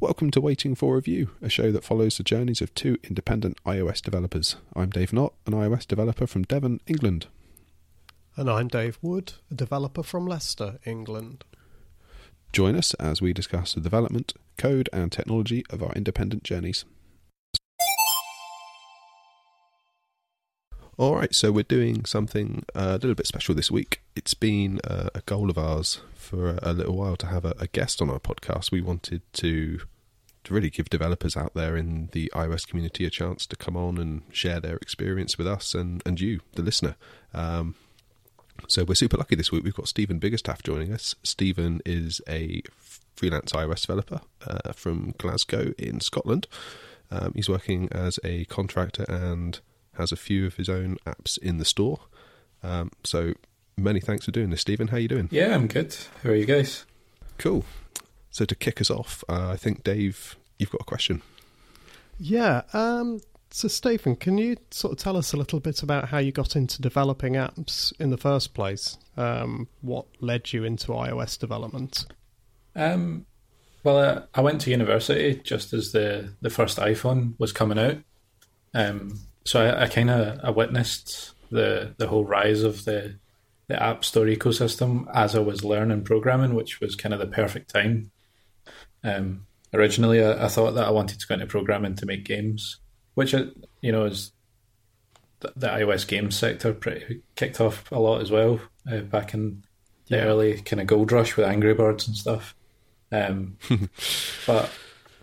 Welcome to Waiting for Review, a show that follows the journeys of two independent iOS developers. I'm Dave Knott, an iOS developer from Devon, England. And I'm Dave Wood, a developer from Leicester, England. Join us as we discuss the development, code, and technology of our independent journeys. All right, so we're doing something a little bit special this week. It's been a, a goal of ours for a, a little while to have a, a, guest on our podcast. We wanted to to really give developers out there in the iOS community a chance to come on and share their experience with us and, and you, the listener. Um, so we're super lucky this week. We've got Stephen Biggerstaff joining us. Stephen is a freelance iOS developer uh, from Glasgow in Scotland. Um, he's working as a contractor and has a few of his own apps in the store. Um, so many thanks for doing this, Stephen. How are you doing? Yeah, I'm good. How are you guys? Cool. So to kick us off, uh, I think Dave, you've got a question. Yeah. Um, so Stephen, can you sort of tell us a little bit about how you got into developing apps in the first place? Um, what led you into iOS development? Um, well, uh, I went to university just as the, the first iPhone was coming out. Um, so I, I kind of I witnessed the the whole rise of the the app store ecosystem as I was learning programming, which was kind of the perfect time. Um, originally, I, I, thought that I wanted to go into programming to make games, which uh, you know is the, the iOS games sector pretty kicked off a lot as well uh, back in the yeah. early kind of gold rush with Angry Birds and stuff. Um, but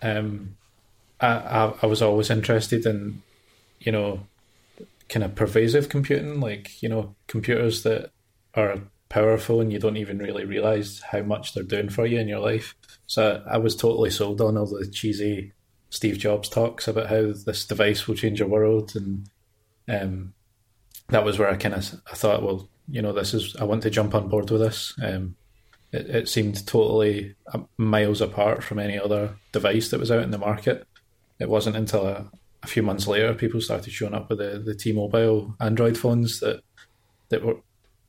um, I, I, I was always interested in you know, kind of pervasive computing, like, you know, computers that are powerful and you don't even really realize how much they're doing for you in your life. So I was totally sold on all the cheesy Steve Jobs talks about how this device will change your world. And um, that was where I kind of I thought, well, you know, this is, I want to jump on board with this. Um, it, it seemed totally uh, miles apart from any other device that was out in the market. It wasn't until I, a few months later, people started showing up with the, the T-Mobile Android phones that that were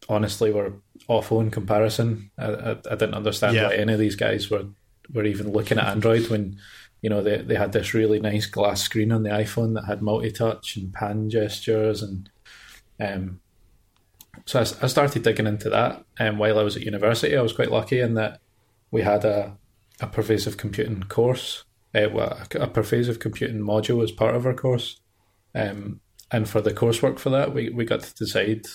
honestly were awful in comparison. I, I, I didn't understand yeah. why any of these guys were were even looking at Android when you know they they had this really nice glass screen on the iPhone that had multi-touch and pan gestures and um. So I, I started digging into that, and while I was at university, I was quite lucky in that we had a a pervasive computing course uh, well, a pervasive computing module as part of our course. Um, and for the coursework for that, we, we got to decide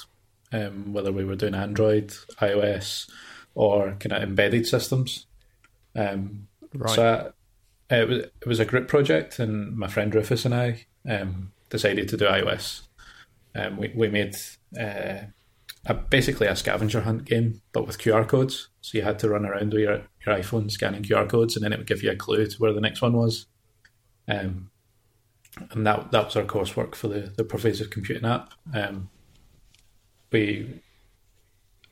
um, whether we were doing Android, iOS, or kind of embedded systems. Um, right. So I, it was it was a group project, and my friend Rufus and I um, decided to do iOS. Um, we we made uh, a, basically a scavenger hunt game, but with QR codes. So you had to run around with your, your iPhone scanning QR codes, and then it would give you a clue to where the next one was. Um, and that that was our coursework for the, the pervasive computing app. Um, we,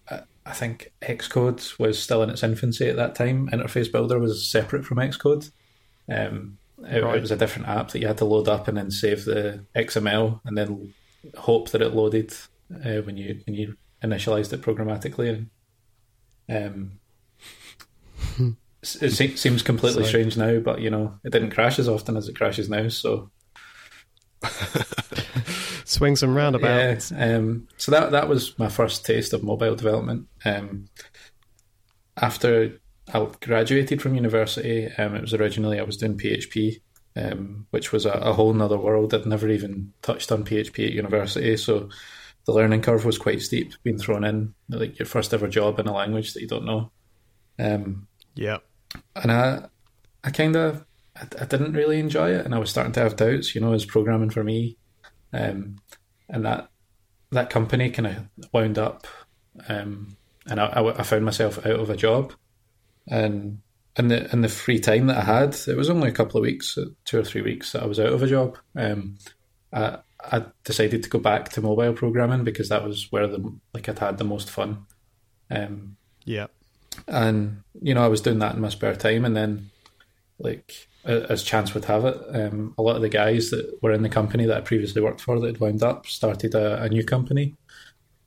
I think Xcode was still in its infancy at that time. Interface Builder was separate from Xcode. Um, it, right. it was a different app that you had to load up and then save the XML and then hope that it loaded uh, when you when you initialized it programmatically. And, um, it seems completely strange now, but you know it didn't crash as often as it crashes now. So swings and roundabouts. Yeah, um, so that that was my first taste of mobile development. Um, after I graduated from university, um, it was originally I was doing PHP, um, which was a, a whole other world. I'd never even touched on PHP at university, so the learning curve was quite steep, being thrown in like your first ever job in a language that you don't know. Um, yeah, and I, I kind of, I, I, didn't really enjoy it, and I was starting to have doubts. You know, is programming for me? Um, and that that company kind of wound up, um, and I, I, found myself out of a job, and in the in the free time that I had, it was only a couple of weeks, two or three weeks that I was out of a job. Um, I, I decided to go back to mobile programming because that was where the like I'd had the most fun. Um, yeah, and you know I was doing that in my spare time, and then like as chance would have it, um, a lot of the guys that were in the company that I previously worked for that had wound up started a, a new company,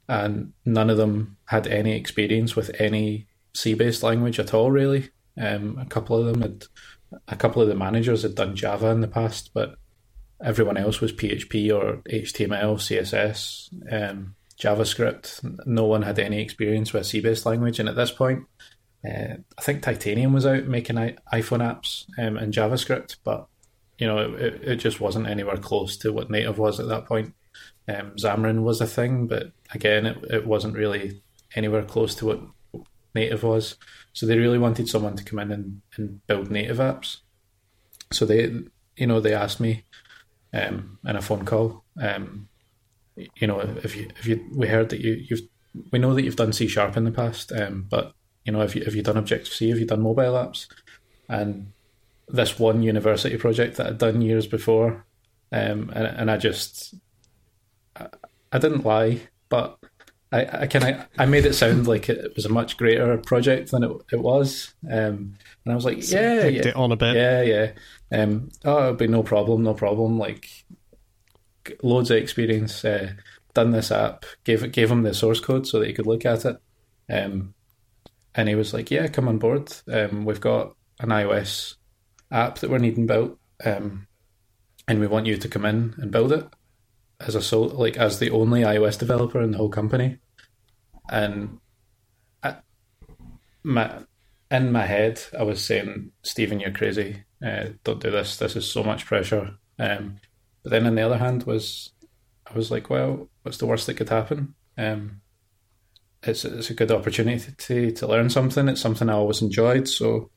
and none of them had any experience with any C based language at all. Really, um, a couple of them had a couple of the managers had done Java in the past, but everyone else was PHP or HTML, CSS, um, JavaScript. No one had any experience with a C-based language, and at this point, uh, I think Titanium was out making I- iPhone apps um, in JavaScript, but you know it, it just wasn't anywhere close to what native was at that point. Um, Xamarin was a thing, but again, it, it wasn't really anywhere close to what native was. So they really wanted someone to come in and, and build native apps. So they, you know, they asked me um, in a phone call, um, you know, if you if you we heard that you you've we know that you've done C sharp in the past, um, but you know, have you have you done Objective C? Have you done mobile apps? And this one university project that I'd done years before, um, and and I just I, I didn't lie, but I, I kind of I made it sound like it was a much greater project than it, it was, um, and I was like, yeah, yeah, it on a bit. yeah, yeah. Um, oh, it'll be no problem, no problem. Like loads of experience. Uh, done this app. Gave gave him the source code so that he could look at it. Um, and he was like, "Yeah, come on board. Um, we've got an iOS app that we're needing built, um, and we want you to come in and build it as a so like as the only iOS developer in the whole company." And I, my in my head, I was saying, "Stephen, you're crazy. Uh, don't do this. This is so much pressure." Um, but then on the other hand, was I was like, "Well, what's the worst that could happen?" Um, it's it's a good opportunity to to learn something. It's something I always enjoyed, so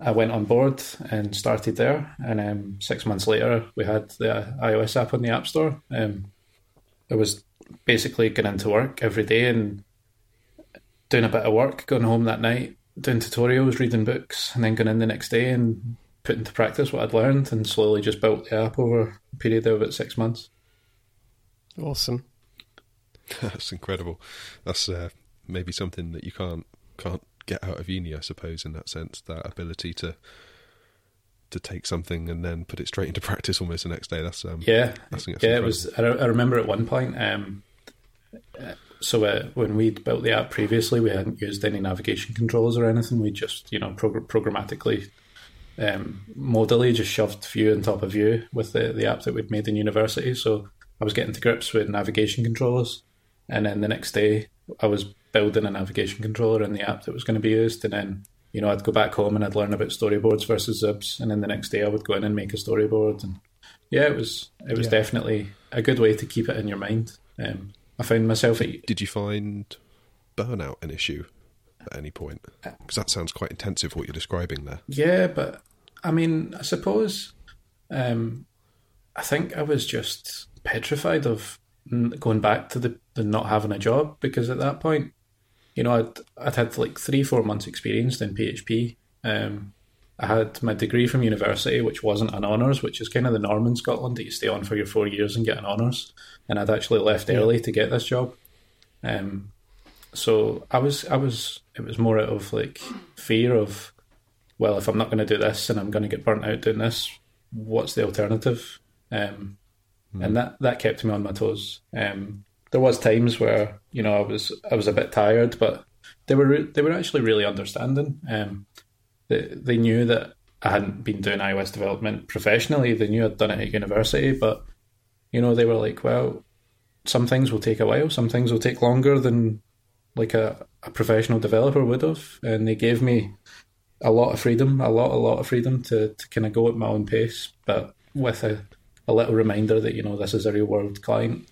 I went on board and started there. And um, six months later, we had the iOS app on the App Store. Um, it was basically going into work every day and doing a bit of work, going home that night, doing tutorials, reading books, and then going in the next day and putting into practice what I'd learned, and slowly just built the app over a period of about six months. Awesome. That's incredible. That's uh, maybe something that you can't can't get out of uni, I suppose, in that sense. That ability to to take something and then put it straight into practice almost the next day. That's um, Yeah, that's, that's yeah. It was. I, I remember at one point. Um, uh, so uh, when we'd built the app previously, we hadn't used any navigation controls or anything. We just, you know, progr- programmatically, um, modally just shoved view on top of view with the the app that we'd made in university. So I was getting to grips with navigation controllers, and then the next day I was building a navigation controller in the app that was going to be used, and then. You know, I'd go back home and I'd learn about storyboards versus xibs. and then the next day I would go in and make a storyboard, and yeah, it was it was Yeah. definitely a good way to keep it in your mind. Um, I found myself at Did you find burnout an issue at any point? Because that sounds quite intensive. What you're describing there. yeah, but I mean, I suppose um, I think I was just petrified of going back to the, the not having a job because at that point, you know, I'd I'd had like three four months experience in PHP. Um, I had my degree from university, which wasn't an honours, which is kind of the norm in Scotland that you stay on for your four years and get an honours. And I'd actually left early to get this job. Um, so I was, I was, it was more out of like fear of, well, if I'm not going to do this and I'm going to get burnt out doing this, what's the alternative? Um, And that that kept me on my toes. Um, there was times where you know I was I was a bit tired, but they were re- they were actually really understanding. Um, they they knew that I hadn't been doing iOS development professionally. They knew I'd done it at university, but you know they were like, well, some things will take a while. Some things will take longer than like a, a professional developer would have, and they gave me a lot of freedom, a lot a lot of freedom to to kind of go at my own pace, but with a a little reminder that you know this is a real world client.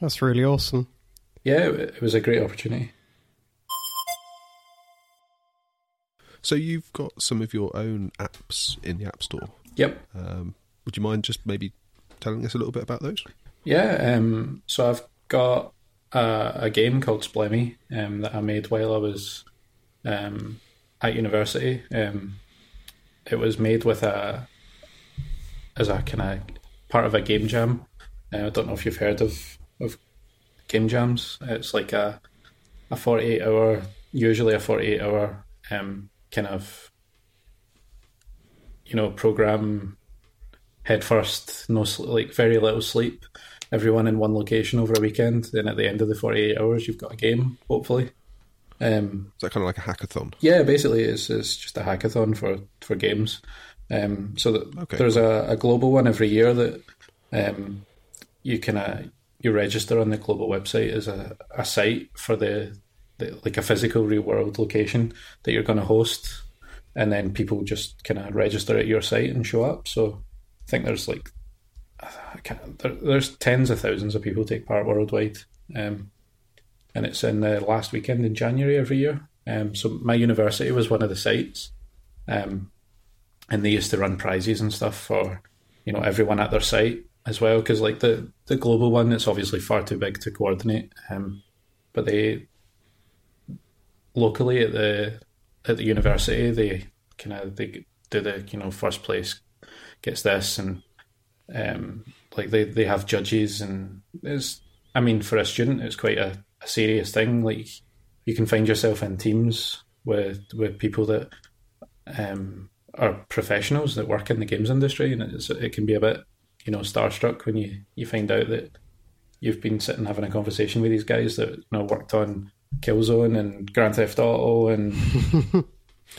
That's really awesome. Yeah, it, it was a great opportunity. So you've got some of your own apps in the App Store. Yep. Um, would you mind just maybe telling us a little bit about those? Yeah. Um, so I've got a, a game called Splemmy um, that I made while I was um, at university. Um, it was made with a as a kind of part of a game jam. Uh, I don't know if you've heard of of game jams. It's like a a forty eight hour, usually a forty eight hour um, kind of you know program head first, no like very little sleep. Everyone in one location over a weekend. Then at the end of the forty eight hours, you've got a game. Hopefully, Um, Is that kind of like a hackathon? yeah, basically, it's, it's just a hackathon for for games. Um, so that Okay, there's a, a global one every year that um, you can uh, you register on the global website as a, a site for the, the like a physical real world location that you're going to host, and then people just kind of register at your site and show up. So I think there's like there, there's tens of thousands of people take part worldwide, um, and it's in the last weekend in January every year. Um, so my university was one of the sites, um, and they used to run prizes and stuff for you know everyone at their site as well. Because like the the global one, it's obviously far too big to coordinate. Um, but they locally at the at the university they kind of they do the you know first place gets this and um, like they they have judges and it's I mean for a student it's quite a, a serious thing like you can find yourself in teams with with people that um, are professionals that work in the games industry and it's, it can be a bit you know starstruck when you you find out that you've been sitting having a conversation with these guys that you know worked on Killzone and Grand Theft Auto and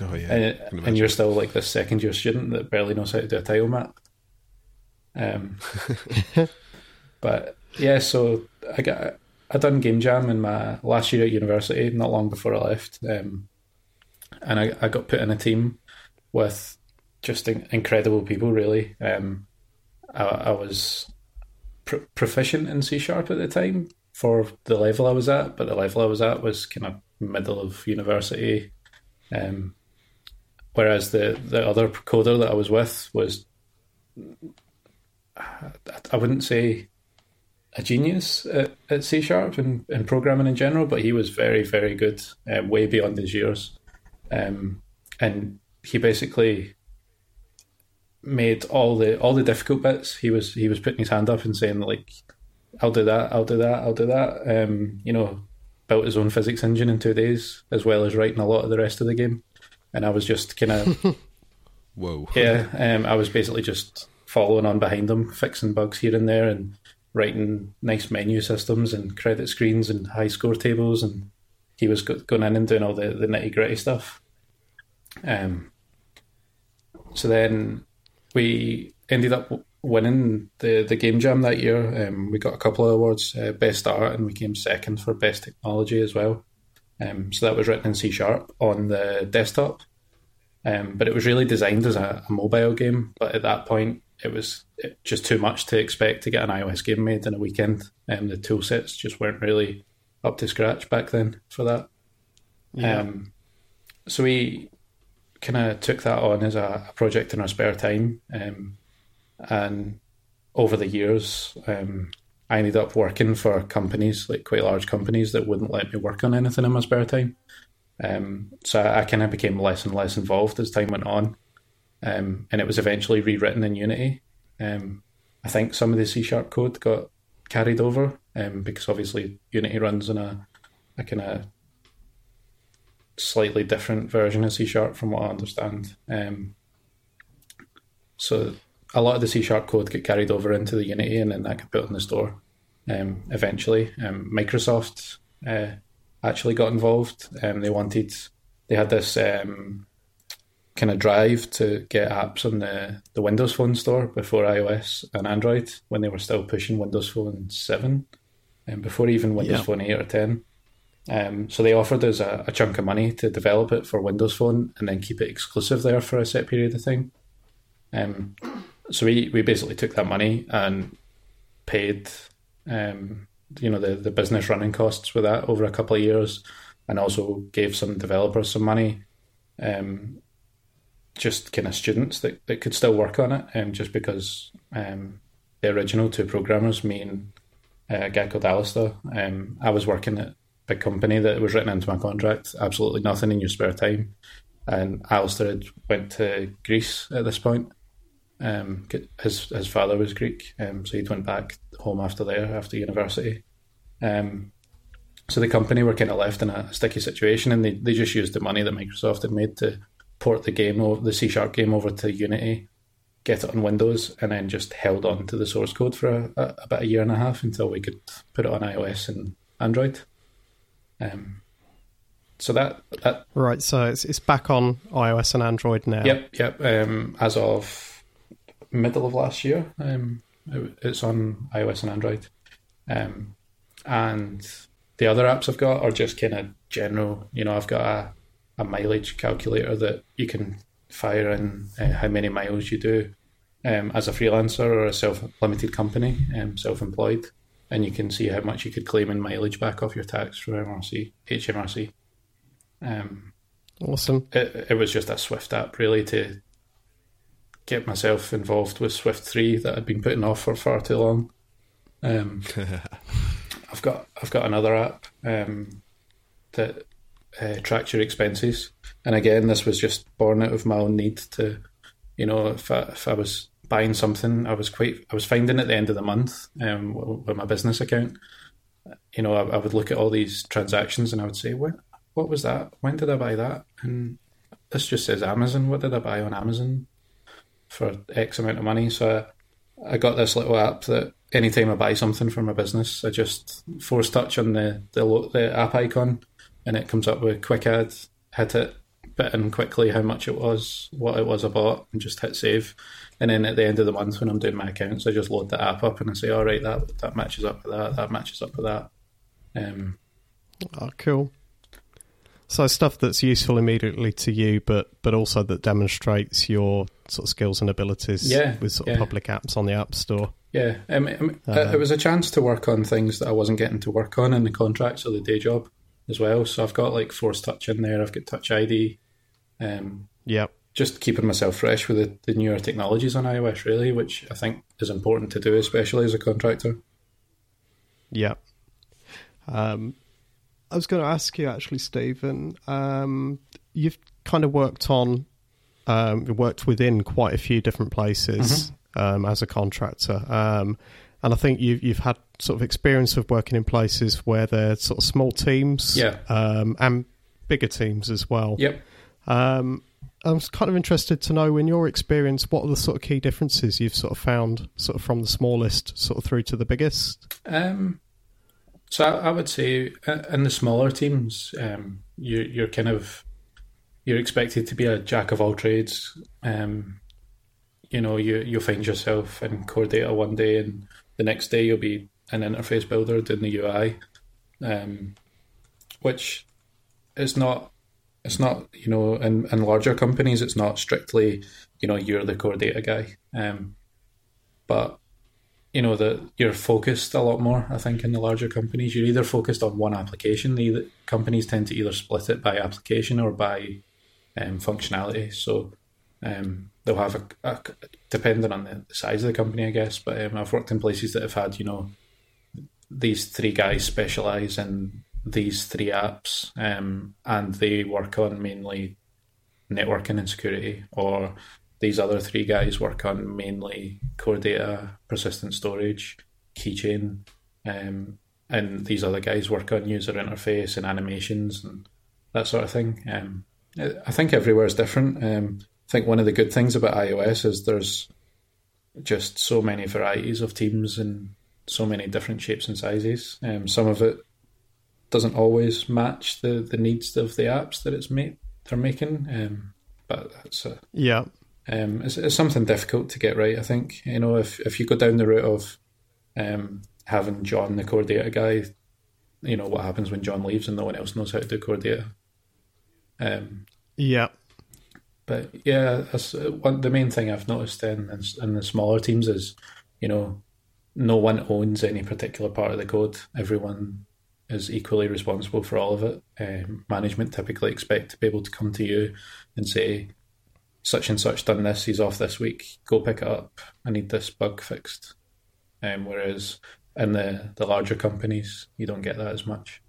Oh yeah, and, and you're still like this second year student that barely knows how to do a tile map. Um, but yeah, so I got I done game jam in my last year at university, not long before I left, um, and I, I got put in a team with just in, incredible people. Really, um, I, I was pr- proficient in C sharp at the time for the level I was at, but the level I was at was kind of middle of university. Um, whereas the, the other coder that I was with was, I wouldn't say a genius at, at C sharp and, and programming in general, but he was very, very good, uh, way beyond his years. Um, and he basically made all the all the difficult bits. He was he was putting his hand up and saying like, "I'll do that, I'll do that, I'll do that." Um, you know, built his own physics engine in two days, as well as writing a lot of the rest of the game. And I was just kind of Whoa. yeah, um, I was basically just following on behind them, fixing bugs here and there, and writing nice menu systems and credit screens and high score tables. And he was going in and doing all the, the nitty gritty stuff. Um, so then we ended up winning the, the game jam that year. Um, we got a couple of awards, uh, best art, and we came second for best technology as well. Um, so that was written in C sharp on the desktop. Um, but it was really designed as a, a mobile game. But at that point, it was just too much to expect to get an iOS game made in a weekend. And the tool sets just weren't really up to scratch back then for that. Yeah. Um, so we kind of took that on as a, a project in our spare time. Um, and over the years, um, I ended up working for companies, like quite large companies, that wouldn't let me work on anything in my spare time. Um, so I, I kind of became less and less involved as time went on. Um, and it was eventually rewritten in Unity. Um, I think some of the C sharp code got carried over um, because obviously Unity runs in a, a kind of slightly different version of C sharp from what I understand. Um, so a lot of the C sharp code get carried over into the Unity and then that got put in the store um, eventually. Um, Microsoft uh, actually got involved. They wanted, they had this um, kind of drive to get apps on the, the Windows Phone store before iOS and Android when they were still pushing Windows Phone 7 and before even Windows Yeah. Phone 8 or 10. Um, so they offered us a, a chunk of money to develop it for Windows Phone and then keep it exclusive there for a set period of time. Um, so we, we basically took that money and paid um, you know the, the business running costs with that over a couple of years and also gave some developers some money um, just kind of students that, that could still work on it um, just because um, the original two programmers me and uh, a guy called Alistair um, I was working at a big company that was written into my contract absolutely nothing in your spare time and Alistair had went to Greece at this point um, his his father was Greek, um, so he went back home after there after university. Um, so the company were kind of left in a sticky situation, and they, they just used the money that Microsoft had made to port the game over the C sharp game over to Unity, get it on Windows, and then just held on to the source code for a, a, about a year and a half until we could put it on iOS and Android. Um, so that that Right, so it's it's back on iOS and Android now. Yep, yep. Um, as of middle of last year, um, it- it's on iOS and Android. Um, and the other apps I've got are just kind of general. You know, I've got a, a mileage calculator that you can fire in uh, how many miles you do um, as a freelancer or a self-limited company, um, self-employed, and you can see how much you could claim in mileage back off your tax for MRC, HMRC. Um, Awesome. it, it was just a Swift app really to get myself involved with Swift three that I'd been putting off for far too long. Um, I've got I've got another app um, that uh, your expenses, and again, this was just born out of my own need to, you know, if I, if I was buying something, I was quite I was finding at the end of the month um, with my business account, you know, I, I would look at all these transactions and I would say, what what was that? When did I buy that? And this just says Amazon. What did I buy on Amazon for X amount of money? So I, I got this little app that anytime I buy something for my business, I just force touch on the the, the app icon, and it comes up with quick add. Hit it, put in quickly how much it was, what it was I bought, and just hit save. And then at the end of the month, when I'm doing my accounts, I just load the app up and I say, "All right, that that matches up with that. That matches up with that." Um, Oh, cool. So stuff that's useful immediately to you, but but also that demonstrates your sort of skills and abilities Yeah, with sort yeah. of public apps on the App Store. Yeah, I mean, I mean, Uh, it was a chance to work on things that I wasn't getting to work on in the contracts or the day job as well. So I've got like Force Touch in there. I've got Touch ID. Um, Yep. just keeping myself fresh with the, the newer technologies on iOS, really, which I think is important to do, especially as a contractor. Yeah. Um, I was going to ask you actually, Stephen. Um, you've kind of worked on, um, worked within quite a few different places um, as a contractor, um, and I think you've you've had sort of experience of working in places where they're sort of small teams, Yeah. um, and bigger teams as well. Yep. Um, I was kind of interested to know, in your experience, what are the sort of key differences you've sort of found, sort of from the smallest sort of through to the biggest. Um, so I, I would say uh, in the smaller teams, um, you, you're kind of you're expected to be a jack of all trades. Um, you know, you you'll find yourself in core data one day, and the next day you'll be an interface builder doing the UI, um, which is not. It's not, you know, in, in larger companies, it's not strictly, you know, you're the core data guy. Um, but you know that you're focused a lot more. I think in the larger companies, you're either focused on one application. The companies tend to either split it by application or by um, functionality. So um, they'll have a, a depending on the size of the company, I guess. But um, I've worked in places that have had you know these three guys specialize in these three apps, um, and they work on mainly networking and security, or these other three guys work on mainly core data, persistent storage, keychain, um, and these other guys work on user interface and animations and that sort of thing. Um, I I think everywhere is different. I think one of the good things about iOS is there's just so many varieties of teams and so many different shapes and sizes. Um, some of it doesn't always match the, the needs of the apps that it's made they're making, um, but that's a, Yeah. um, it's, it's something difficult to get right. I think you know if if you go down the route of um, having John the core data guy, you know what happens when John leaves and no one else knows how to do core data. Um, Yeah. But yeah, that's uh, one, the main thing I've noticed in, in in the smaller teams is, you know, no one owns any particular part of the code. Everyone is equally responsible for all of it. Um, management typically expect to be able to come to you and say, such and such done this. He's off this week. Go pick it up. I need this bug fixed. Um, whereas in the the larger companies, you don't get that as much.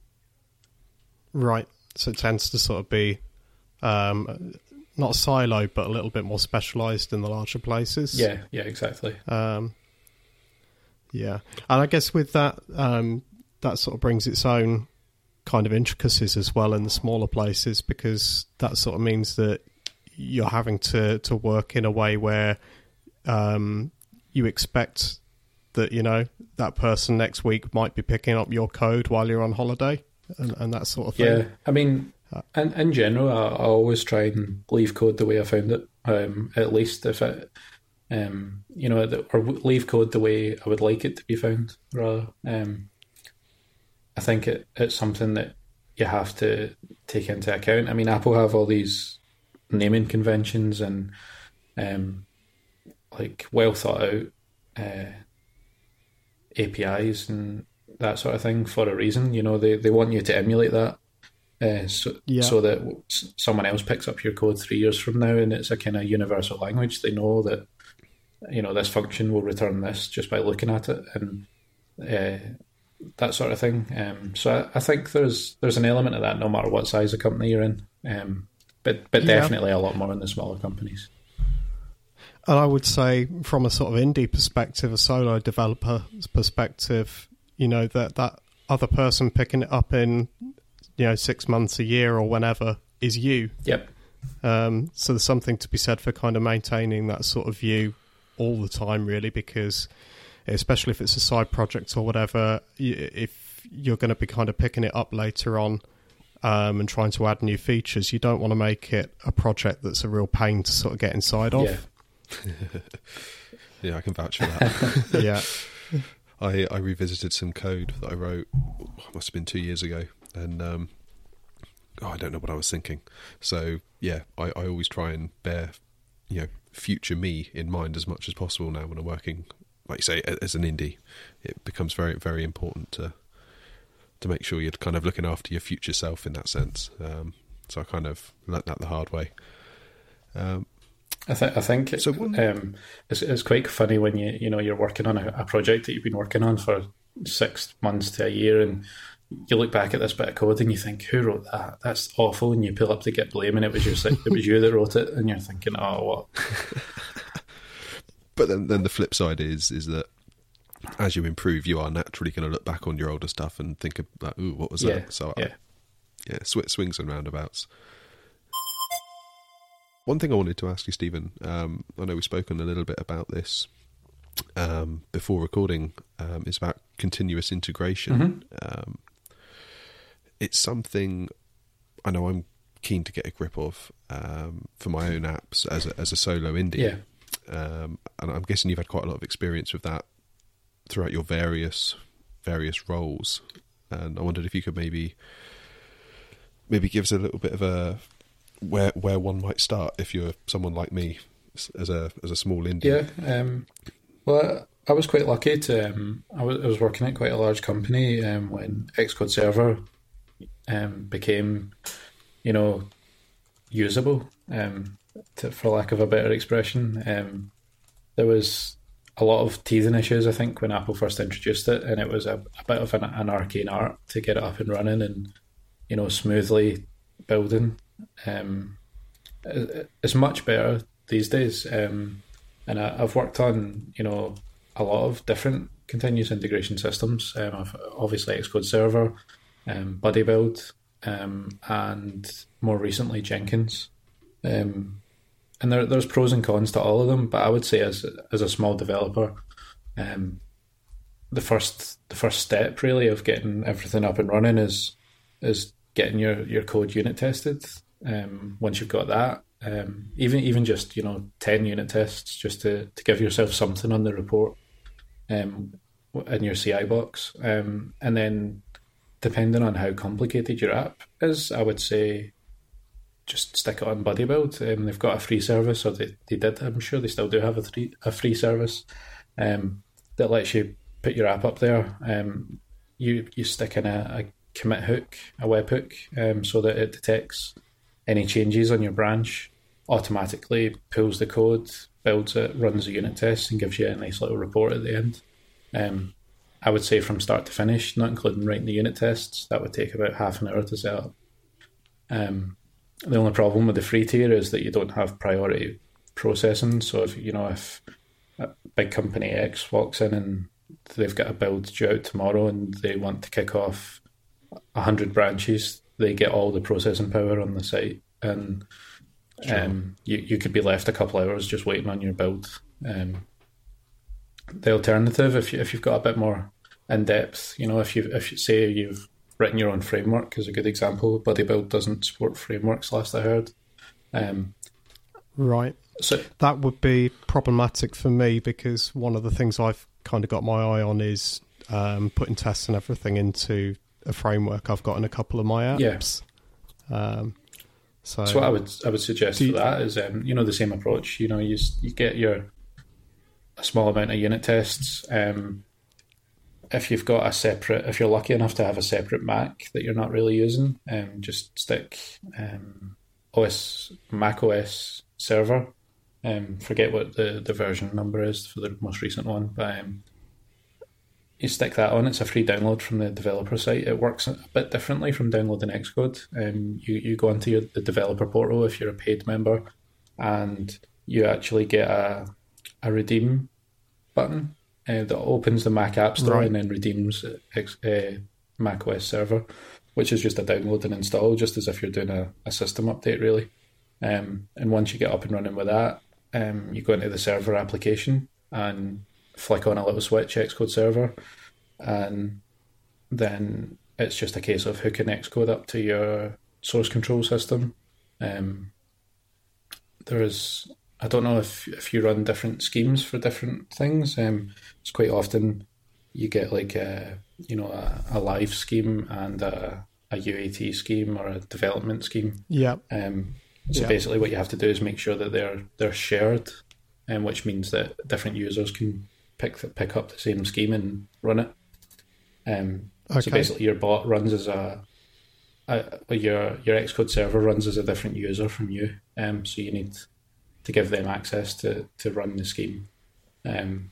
Right. So it tends to sort of be um, not siloed, but a little bit more specialised in the larger places. Yeah, yeah, exactly. Um, yeah, and I guess with that, um, that sort of brings its own kind of intricacies as well in the smaller places because that sort of means that you're having to to work in a way where um, you expect that you know that person next week might be picking up your code while you're on holiday and, and that sort of thing. Yeah, I mean, And in general, I, I, always try and leave code the way I found it. Um, at least if it, um, you know, or leave code the way I would like it to be found. Rather, um, I think it, it's something that you have to take into account. I mean, Apple have all these naming conventions and um, like well thought out uh, APIs and that sort of thing for a reason. You know, they, they want you to emulate that. Uh, so, yeah. so that someone else picks up your code three years from now and it's a kind of universal language. They know that you know this function will return this just by looking at it and uh, that sort of thing. Um, so I, I, think there's there's an element of that no matter what size of company you're in, um, but but yeah. definitely a lot more in the smaller companies. And I would say, from a sort of indie perspective, a solo developer perspective, you know that that other person picking it up in you know six months, a year, or whenever is you. Yep. Um, so there's something to be said for kind of maintaining that sort of view all the time, really, because especially if it's a side project or whatever, if you're going to be kind of picking it up later on um, and trying to add new features, you don't want to make it a project that's a real pain to sort of get inside of. Yeah, yeah I can vouch for that. yeah. I, I revisited some code that I wrote, must have been two years ago, and um, oh, I don't know what I was thinking. So yeah, I, I always try and bear, you know, future me in mind as much as possible now when I'm working, like you say, as an indie. It becomes very very important to to make sure you're kind of looking after your future self in that sense. Um, so I kind of learnt that the hard way. Um, I, th- I think so um, it's, it's quite funny when you you know you're working on a, a, project that you've been working on for six months to a year, and you look back at this bit of code and you think, "Who wrote that? That's awful." And you pull up the Git blame, and it was your it was you that wrote it, and you're thinking, "Oh, what?" but then, then the flip side is is that as you improve, you are naturally going to look back on your older stuff and think about, "Ooh, what was yeah, that?" So, yeah, I, yeah, sw- swings and roundabouts. One thing I wanted to ask you, Stephen, um, I know we've spoken a little bit about this um, before recording, um, is about continuous integration. Mm-hmm. Um, it's something I know I'm keen to get a grip of um, for my own apps as a, as a solo indie. Yeah. Um, and I'm guessing you've had quite a lot of experience with that throughout your various various roles. And I wondered if you could maybe maybe give us a little bit of a where where one might start if you're someone like me as a as a small indie. Yeah. Um, well, I was quite lucky to. Um, I, was, I was working at quite a large company um, when Xcode Server um, became, you know, usable. Um, to, for lack of a better expression, um, there was a lot of teething issues. I think when Apple first introduced it, and it was a, a bit of an, an arcane art to get it up and running and you know smoothly building um, is much better these days. Um, and I, have worked on you know a lot of different continuous integration systems. Um, I've obviously Xcode Server, um, Buddy Build, um, and more recently Jenkins. Um, and there, there's pros and cons to all of them, but I would say as as a small developer, um, the first the first step really of getting everything up and running is is getting your, your code unit tested um, once you've got that, um, even even just you know ten unit tests, just to, to give yourself something on the report um, in your CI box, and then depending on how complicated your app is, I would say just stick it on Buddy Build. Um, they've got a free service, or they, they did. I'm sure they still do have a free a free service um, that lets you put your app up there. Um, you you stick in a, a commit hook, a webhook, um, so that it detects any changes on your branch, automatically pulls the code, builds it, runs the unit tests, and gives you a nice little report at the end. Um, I would say from start to finish, not including writing the unit tests, that would take about half an hour to set up. Um, the only problem with the free tier is that you don't have priority processing. So if you know if a big company X walks in and they've got a build due out tomorrow and they want to kick off hundred branches, they get all the processing power on the site, and um, you you could be left a couple hours just waiting on your build. Um, the alternative, if you, if you've got a bit more in depth, you know, if you if you say you've written your own framework is a good example. Buddy Build doesn't support frameworks, last I heard. Um, right. So that would be problematic for me because one of the things I've kind of got my eye on is um, putting tests and everything into a framework I've got in a couple of my apps. Yeah. Um, so, so, what I would I would suggest you, for that is um, you know the same approach. You know, you you get your a small amount of unit tests. Um, if you've got a separate, if you're lucky enough to have a separate Mac that you're not really using, um, just stick um, OS Mac OS server. Um, forget what the, the version number is for the most recent one, but um, you stick that on. It's a free download from the developer site. It works a bit differently from downloading Xcode. Um, you you go into your, the developer portal if you're a paid member, and you actually get a a redeem button uh, that opens the Mac App Store right. and then redeems uh, Mac OS Server, which is just a download and install, just as if you're doing a, a system update, really. Um, and once you get up and running with that, um, you go into the server application and flick on a little switch, Xcode server, and then it's just a case of hooking Xcode up to your source control system. Um, there is, I don't know if if you run different schemes for different things. Um, it's quite often you get like a you know a, a live scheme and a, a, UAT scheme or a development scheme. Yeah. Um, so yeah. basically, what you have to do is make sure that they're they're shared, and um, which means that different users can pick pick up the same scheme and run it. Um, okay. So basically, your bot runs as a, a, your your Xcode server runs as a different user from you. Um, so you need to give them access to to run the scheme. Um,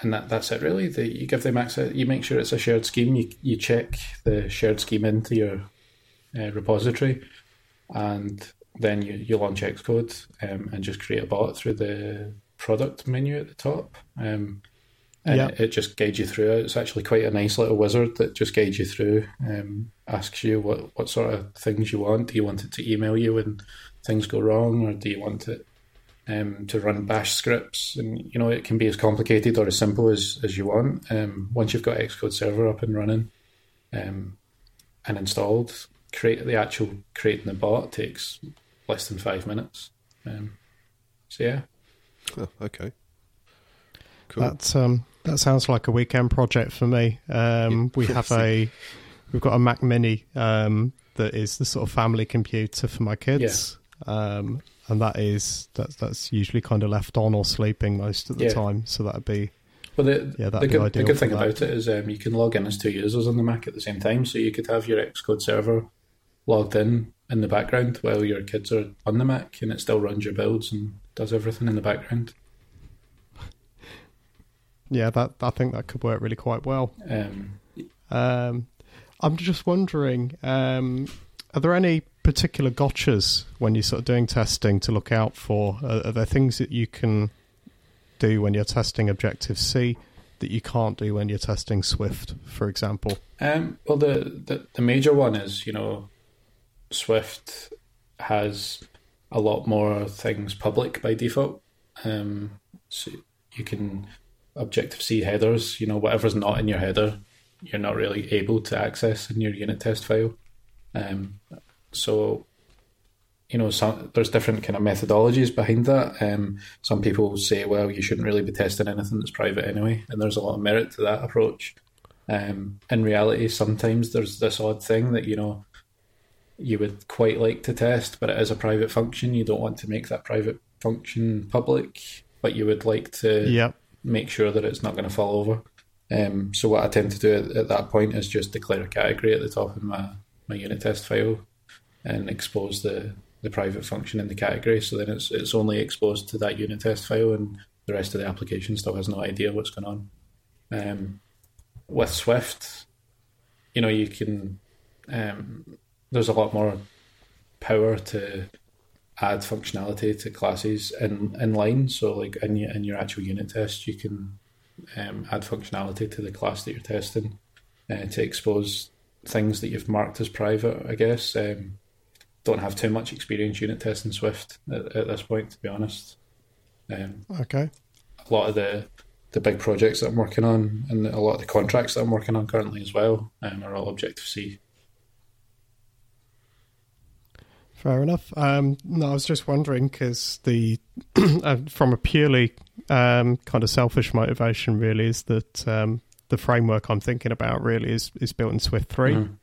and that that's it really. The, you give them access. You make sure it's a shared scheme. You you check the shared scheme into your uh, repository, and then you, you launch Xcode um, and just create a bot through the product menu at the top. Um, and yep. it, it, just guides you through it. It's actually quite a nice little wizard that just guides you through, um, asks you what, what sort of things you want. Do you want it to email you when things go wrong, or do you want it um, to run bash scripts? And, you know, it can be as complicated or as simple as, as you want. Um, once you've got Xcode Server up and running um, and installed, create the actual creating the bot takes less than five minutes. Um, so, yeah. Oh, okay. Cool. That um, that sounds like a weekend project for me. Um, we have a we've got a Mac Mini um, that is the sort of family computer for my kids, yeah. um, and that is that's that's usually kind of left on or sleeping most of the yeah. time. So that'd be well, the, yeah, that's the good, the good thing about it is um, you can log in as two users on the Mac at the same time. So you could have your Xcode server logged in in the background while your kids are on the Mac, and it still runs your builds and does everything in the background. Yeah, that I think that could work really quite well. Um, um, I'm just wondering, um, are there any particular gotchas when you're sort of doing testing to look out for? Are, are there things that you can do when you're testing Objective C that you can't do when you're testing Swift, for example? Um, well, the, the the major one is you know Swift has a lot more things public by default. Um, so you can Objective C headers, you know, whatever's not in your header, you're not really able to access in your unit test file. Um, so, you know, some, there's different kind of methodologies behind that. Um, some people say, well, you shouldn't really be testing anything that's private anyway, and there's a lot of merit to that approach. Um, in reality, sometimes there's this odd thing that you know you would quite like to test, but it is a private function. You don't want to make that private function public, but you would like to yep. make sure that it's not going to fall over. Um, so what I tend to do at, at, that point is just declare a category at the top of my, my unit test file and expose the, the private function in the category. So then it's it's only exposed to that unit test file, and the rest of the application still has no idea what's going on. Um, with Swift, you know, you can um, there's a lot more power to add functionality to classes in, in line. So like in your, in your actual unit test, you can um, add functionality to the class that you're testing uh, to expose things that you've marked as private, I guess. Um, don't have too much experience unit testing Swift at, at this point, to be honest. Um, okay. A lot of the the big projects that I'm working on and a lot of the contracts that I'm working on currently as well um, are all Objective C. Fair enough. Um, no, I was just wondering because the uh, from a purely um, kind of selfish motivation, really, is that um, the framework I'm thinking about really is is built in Swift 3 Mhm.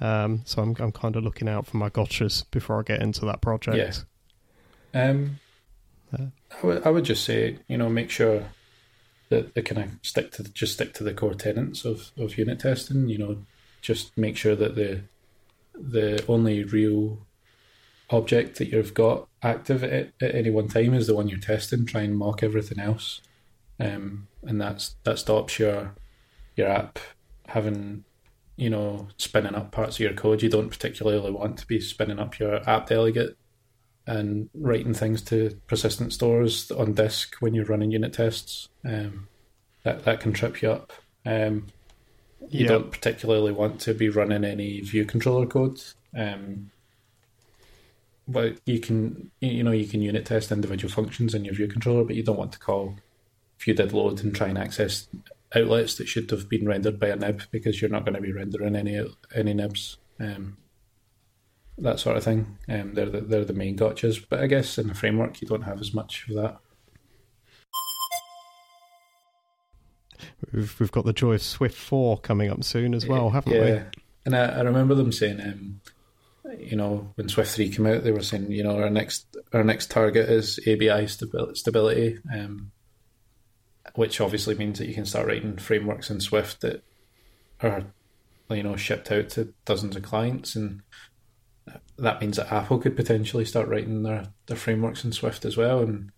Um, so I'm I'm kind of looking out for my gotchas before I get into that project. Um, Uh. I would I would just say you know make sure that they kind of stick to just stick to the core tenets of, of unit testing. You know, just make sure that the the only real object that you've got active at, at any one time is the one you're testing. Try and mock everything else, um, and that's that stops your your app having you know spinning up parts of your code you don't particularly want to be spinning up your app delegate and writing things to persistent stores on disk when you're running unit tests. Um, that that can trip you up. Um, you Yeah. don't particularly want to be running any view controller code. Um, but you can you know you can unit test individual functions in your view controller, but you don't want to call view did load and try and access outlets that should have been rendered by a nib because you're not going to be rendering any any nibs. Um, that sort of thing. Um, they're the, they're the main gotchas, but I guess in the framework you don't have as much of that. We've we've got the joy of Swift 4 coming up soon as well, haven't we? yeah. And I, I remember them saying, um, you know, when Swift three came out, they were saying, you know, our next our next target is ABI stabi- stability, um, which obviously means that you can start writing frameworks in Swift that are, you know, shipped out to dozens of clients, and that means that Apple could potentially start writing their their frameworks in Swift as well, and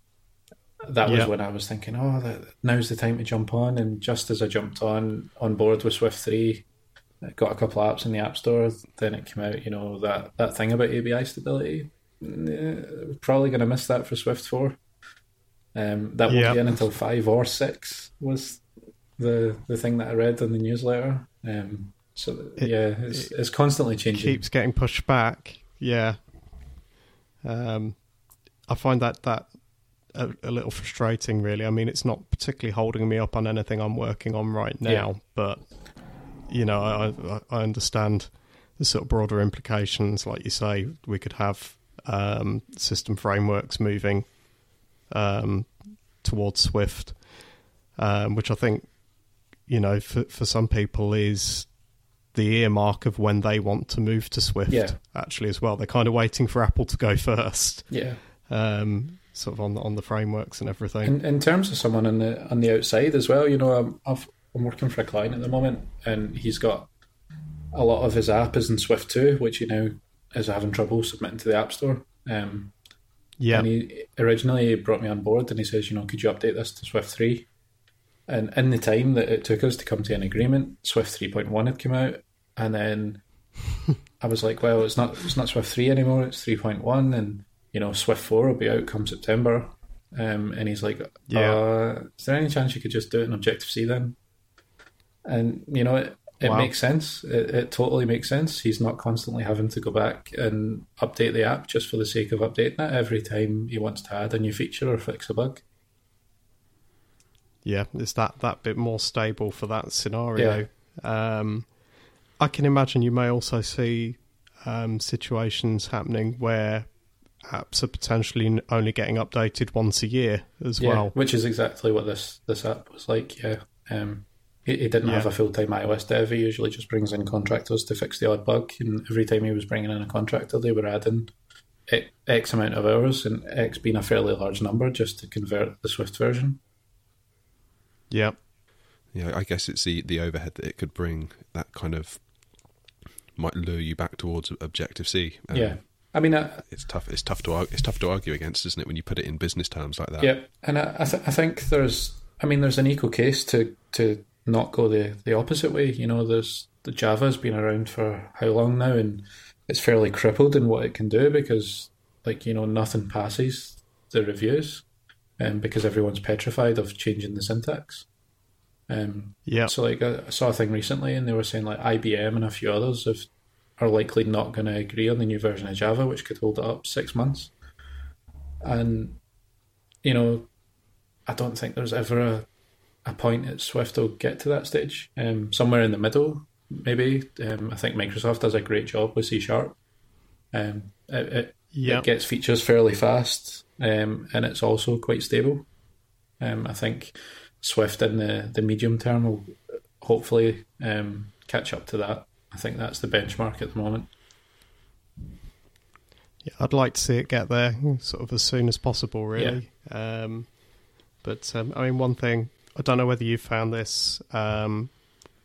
that was Yeah. when I was thinking, oh, that, now's the time to jump on. And just as I jumped on on board with Swift three, I got a couple of apps in the App Store. Then it came out, you know, that that thing about ABI stability. Eh, probably going to miss that for Swift four. Um, that won't Yeah. be in until five or six was the the thing that I read in the newsletter. Um, so It- yeah, it's it's constantly changing. keeps getting pushed back. Yeah. Um, I find that that a, a little frustrating, really. I mean, it's not particularly holding me up on anything I'm working on right now, Yeah. but you know, I, I I understand the sort of broader implications. Like you say, we could have um, system frameworks moving um, towards Swift, um, which I think you know for for some people is the earmark of when they want to move to Swift. Yeah. Actually, as well, they're kind of waiting for Apple to go first, Yeah. um, sort of on the, on the frameworks and everything. In, in terms of someone on the on the outside as well, you know, I'm I've, I'm working for a client at the moment, and he's got a lot of his app is in Swift two, which he now is having trouble submitting to the App Store. Um, yeah, And he originally brought me on board, and he says, you know, could you update this to Swift three? And in the time that it took us to come to an agreement, Swift three point one had come out, and then I was like, well, it's not it's not Swift three anymore; it's three point one, and you know, Swift four will be out come September. Um, and he's like, Yeah. uh, is there any chance you could just do it in Objective C then? And you know, it, it Wow. makes sense. It, it totally makes sense. He's not constantly having to go back and update the app just for the sake of updating it every time he wants to add a new feature or fix a bug. yeah, it's that that bit more stable for that scenario. Um, I can imagine you may also see um, situations happening where apps are potentially only getting updated once a year as Yeah, well. which is exactly what this this app was like. Yeah, um, he, he didn't have a full time iOS dev. He usually just brings in contractors to fix the odd bug, and every time he was bringing in a contractor, they were adding X amount of hours, and X being a fairly large number, just to convert the Swift version. Yeah, Yeah, I guess it's the the overhead that it could bring that kind of might lure you back towards Objective C. Um, yeah, I mean, I, it's tough. It's tough to ar- it's tough to argue against, isn't it? When you put it in business terms like that. Yeah, and I, I, th- I think there's, I mean, there's an equal case to to not go the the opposite way. You know, there's the Java's been around for how long now, and it's fairly crippled in what it can do because, like, you know, nothing passes the reviews, um, because everyone's petrified of changing the syntax. Um, yeah, so like I I saw a thing recently, and they were saying like IBM and a few others have, are likely not going to agree on the new version of Java, which could hold it up six months. And you know, I don't think there's ever a a point at Swift will get to that stage, um, somewhere in the middle, maybe. Um, I think Microsoft does a great job with C Sharp. Um, it, it, Yeah. it gets features fairly fast, um, and it's also quite stable. Um, I think Swift in the, the medium term will hopefully um, catch up to that. I think that's the benchmark at the moment. Yeah, I'd like to see it get there sort of as soon as possible, really. Um, but um, I mean, one thing I don't know whether you found this um,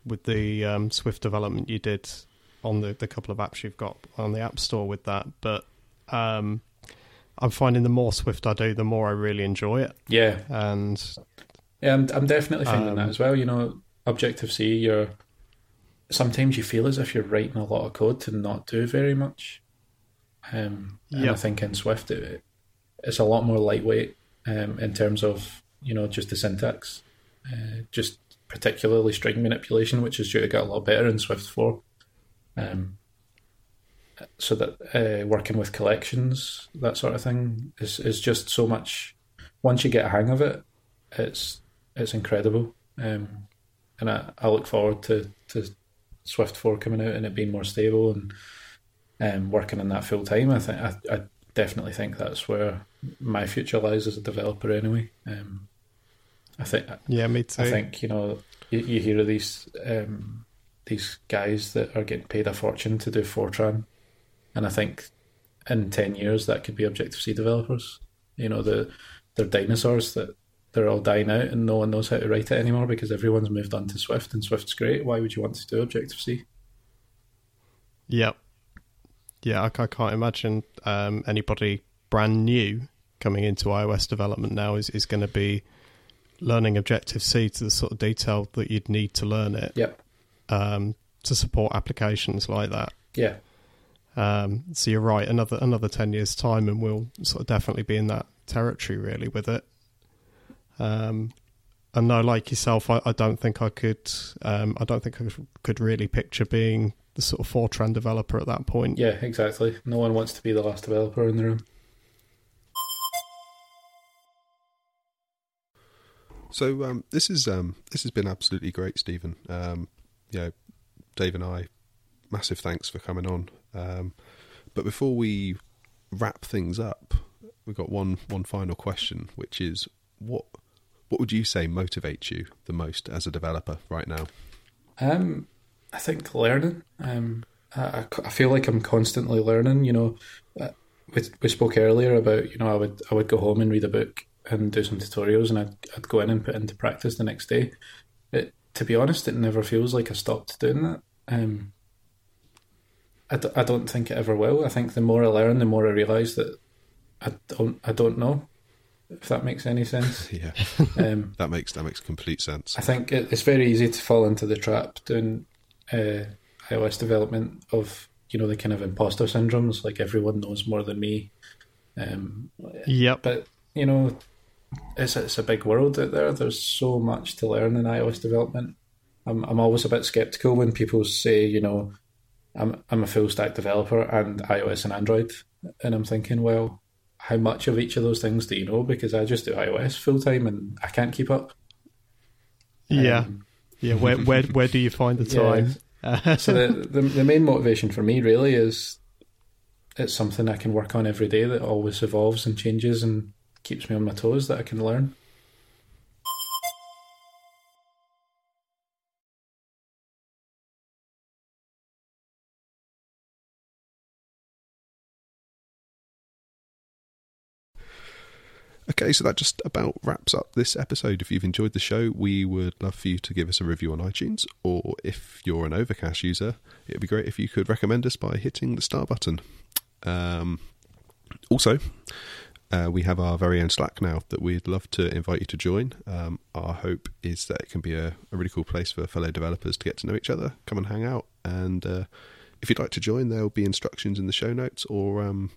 with the um, Swift development you did on the, the couple of apps you've got on the App Store with that, but um, I'm finding the more Swift I do, the more I really enjoy it. Yeah, And Yeah, I'm, I'm definitely finding Um, that as well. You know, Objective C, you're sometimes you feel as if you're writing a lot of code to not do very much. Um, and I think in Swift, it, it's a lot more lightweight um, in terms of you know just the syntax, uh, just particularly string manipulation, which is due to get a lot better in Swift four. Um, so that uh, working with collections, that sort of thing, is is just so much. Once you get a hang of it, it's it's incredible, um, and I, I look forward to, to Swift Four coming out and it being more stable and um, working on that full time. I think I, I definitely think that's where my future lies as a developer. Anyway, um, I think yeah, me too. I think you know you, you hear of these um, these guys that are getting paid a fortune to do Fortran, and I think in ten years that could be Objective C developers. You know the they're dinosaurs that they're all dying out and no one knows how to write it anymore because everyone's moved on to Swift and Swift's great. Why would you want to do Objective C? Yep. Yeah, I, I can't imagine um, anybody brand new coming into iOS development now is, is going to be learning Objective C to the sort of detail that you'd need to learn it Yep. um, to support applications like that. Yeah. Um, so you're right. Another another ten years time, and we'll sort of definitely be in that territory really with it. Um, and no, like yourself, I, I don't think I could. Um, I don't think I could really picture being the sort of Fortran developer at that point. Yeah, exactly. No one wants to be the last developer in the room. So um, this is um, this has been absolutely great, Stephen. Um, you know, Dave and I, massive thanks for coming on. Um, but before we wrap things up, we've got one one final question, which is what what would you say motivates you the most as a developer right now? Um, I think learning. Um, I, I- feel like I'm constantly learning. You know, Uh, we, we spoke earlier about you know I would I would go home and read a book and do some tutorials, and I'd I'd go in and put into practice the next day. It, to be honest, it never feels like I stopped doing that. Um, I, d- I don't think it ever will. I think the more I learn, the more I realise that I don't I don't know. If that makes any sense. Yeah, Um, that makes that makes complete sense. I think it, it's very easy to fall into the trap doing uh, iOS development of you know the kind of imposter syndromes, like everyone knows more than me. Um, Yep. but you know, it's it's a big world out there. There's so much to learn in iOS development. I'm I'm always a bit skeptical when people say you know I'm I'm a full stack developer and iOS and Android, and I'm thinking, well, how much of each of those things do you know? Because I just do iOS full time and I can't keep up. Yeah. Um, Yeah. Where where where do you find the time? Uh, so the, the the main motivation for me really is it's something I can work on every day that always evolves and changes and keeps me on my toes that I can learn. Okay, so that just about wraps up this episode. If you've enjoyed the show, we would love for you to give us a review on iTunes, or if you're an Overcast user, it'd be great if you could recommend us by hitting the star button. Um, also, uh, we have our very own Slack now that we'd love to invite you to join. Um, our hope is that it can be a, a really cool place for fellow developers to get to know each other, come and hang out. And uh, if you'd like to join, there will be instructions in the show notes, or um,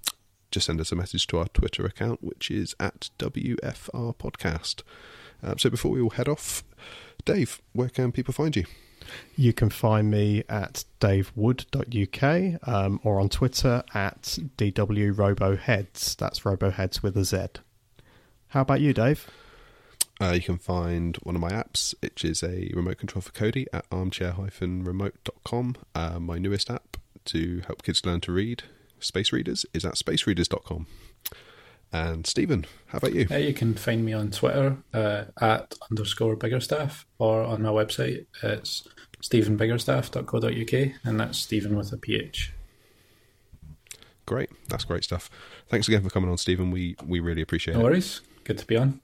just send us a message to our Twitter account, which is at WFR Podcast. Um, so before we all head off, Dave, where can people find you? You can find me at davewood.uk um, or on Twitter at DWRoboheads. That's Roboheads with a Z. How about you, Dave? Uh, you can find one of my apps, which is a remote control for Kodi at armchair-remote.com. Uh, my newest app to help kids learn to read, Space Readers, is at spacereaders.com. And Stephen, how about you? Uh, you can find me on Twitter uh, at underscore biggerstaff or on my website. It's stephenbiggerstaff.co.uk and that's Stephen with a PH. Great. That's great stuff. Thanks again for coming on, Stephen. We, we really appreciate No it. worries. Good to be on.